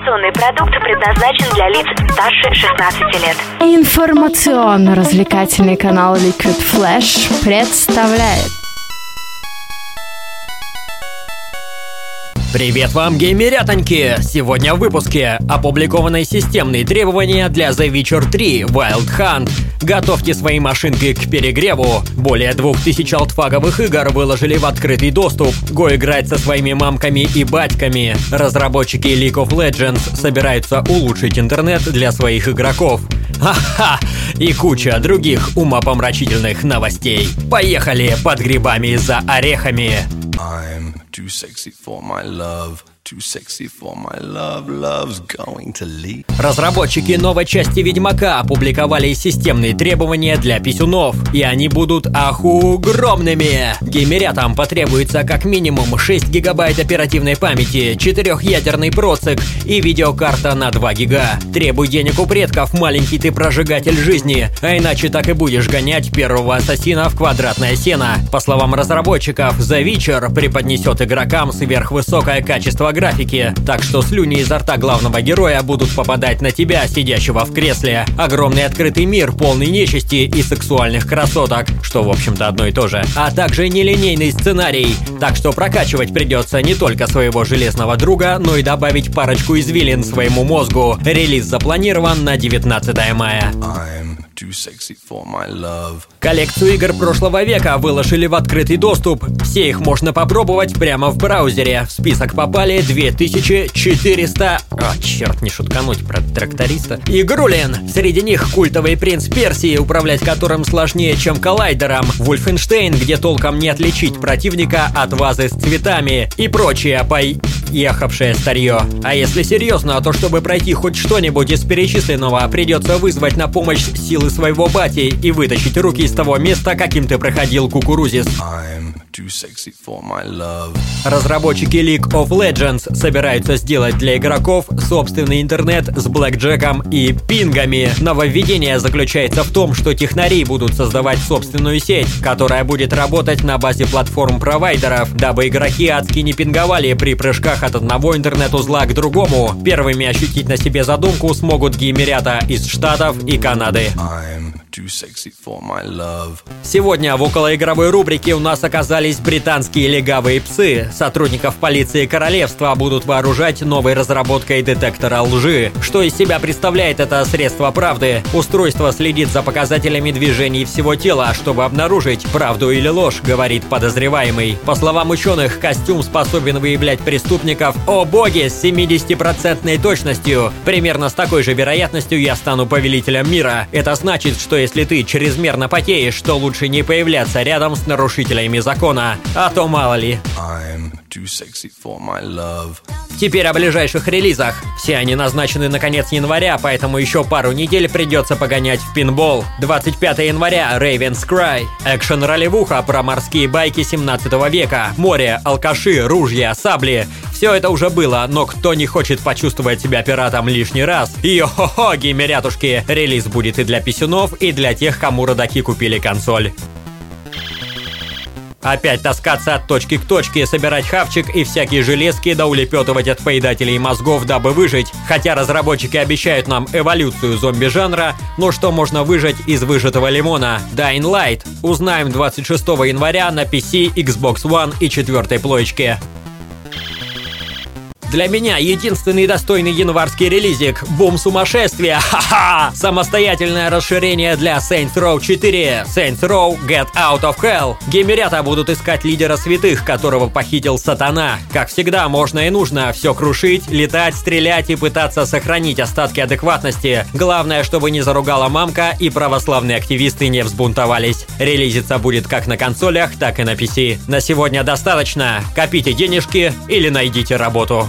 Информационный продукт предназначен для лиц старше 16 лет. Информационно-развлекательный канал Liquid Flash представляет Привет вам, геймерятоньки! Сегодня в выпуске опубликованы системные требования для The Witcher 3 Wild Hunt. Готовьте свои машинки к перегреву. Более 2000 алтфаговых игр выложили в открытый доступ. Го играть со своими мамками и батьками. Разработчики League of Legends собираются улучшить интернет для своих игроков. Ха-ха! И куча других умопомрачительных новостей. Поехали под грибами за орехами! I'm too sexy for my love. Разработчики новой части Ведьмака опубликовали системные требования для писюнов, и они будут огромными. Геймерятам потребуется как минимум 6 гигабайт оперативной памяти, 4-ядерный процессор и видеокарта на 2 гига. Требуй денег у предков, маленький ты прожигатель жизни, а иначе так и будешь гонять первого ассасина в квадратное сено. По словам разработчиков, The Witcher преподнесет игрокам сверхвысокое качество графики, так что слюни изо рта главного героя будут попадать на тебя, сидящего в кресле. Огромный открытый мир, полный нечисти и сексуальных красоток, что в общем-то одно и то же. А также нелинейный сценарий, так что прокачивать придется не только своего железного друга, но и добавить парочку извилин своему мозгу. Релиз запланирован на 19 мая. I'm Коллекцию игр прошлого века выложили в открытый доступ. Все их можно попробовать прямо в браузере. В список попали 2400... О, черт, не шуткануть про тракториста. Игрулин. Среди них культовый принц Персии, управлять которым сложнее, чем коллайдером. Вульфенштейн, где толком не отличить противника от вазы с цветами. И прочее поехавшее старье. А если серьезно, то чтобы пройти хоть что-нибудь из перечисленного, придется вызвать на помощь силы своего бати и вытащить руки из того места, каким ты проходил кукурузис. I'm too sexy for my love. Разработчики League of Legends собираются сделать для игроков собственный интернет с блэкджеком и пингами. Нововведение заключается в том, что технари будут создавать собственную сеть, которая будет работать на базе платформ-провайдеров, дабы игроки адски не пинговали при прыжках от одного интернет-узла к другому. Первыми ощутить на себе задумку смогут геймерята из Штатов и Канады. I'm Сегодня в околоигровой рубрике у нас оказались британские легавые псы. Сотрудников полиции королевства будут вооружать новой разработкой детектора лжи. Что из себя представляет это средство правды? Устройство следит за показателями движений всего тела, чтобы обнаружить правду или ложь, говорит подозреваемый. По словам ученых, костюм способен выявлять преступников, о боги, с 70% точностью. Примерно с такой же вероятностью я стану повелителем мира. Это значит, что если ты чрезмерно потеешь, то лучше не появляться рядом с нарушителями закона. А то мало ли. Теперь о ближайших релизах. Все они назначены на конец января, поэтому еще пару недель придется погонять в пинбол. 25 января Raven's Cry. Экшен-ролевуха про морские байки 17 века. Море, алкаши, ружья, сабли. Все это уже было, но кто не хочет почувствовать себя пиратом лишний раз? Йо-хо-хо, геймерятушки! Релиз будет и для писюнов, и для тех, кому родаки купили консоль. Опять таскаться от точки к точке, собирать хавчик и всякие железки, да улепетывать от поедателей мозгов, дабы выжить. Хотя разработчики обещают нам эволюцию зомби-жанра, но что можно выжать из выжатого лимона? Dying Light. Узнаем 26 января на PC, Xbox One и четвертой плоечке. Для меня единственный достойный январский релизик – Бум сумасшествия! Ха-ха! Самостоятельное расширение для Saints Row 4 Saints Row Get Out of Hell. Геймерята будут искать лидера святых, которого похитил сатана. Как всегда, можно и нужно все крушить, летать, стрелять и пытаться сохранить остатки адекватности. Главное, чтобы не заругала мамка и православные активисты не взбунтовались. Релизиться будет как на консолях, так и на PC. На сегодня достаточно. Копите денежки или найдите работу.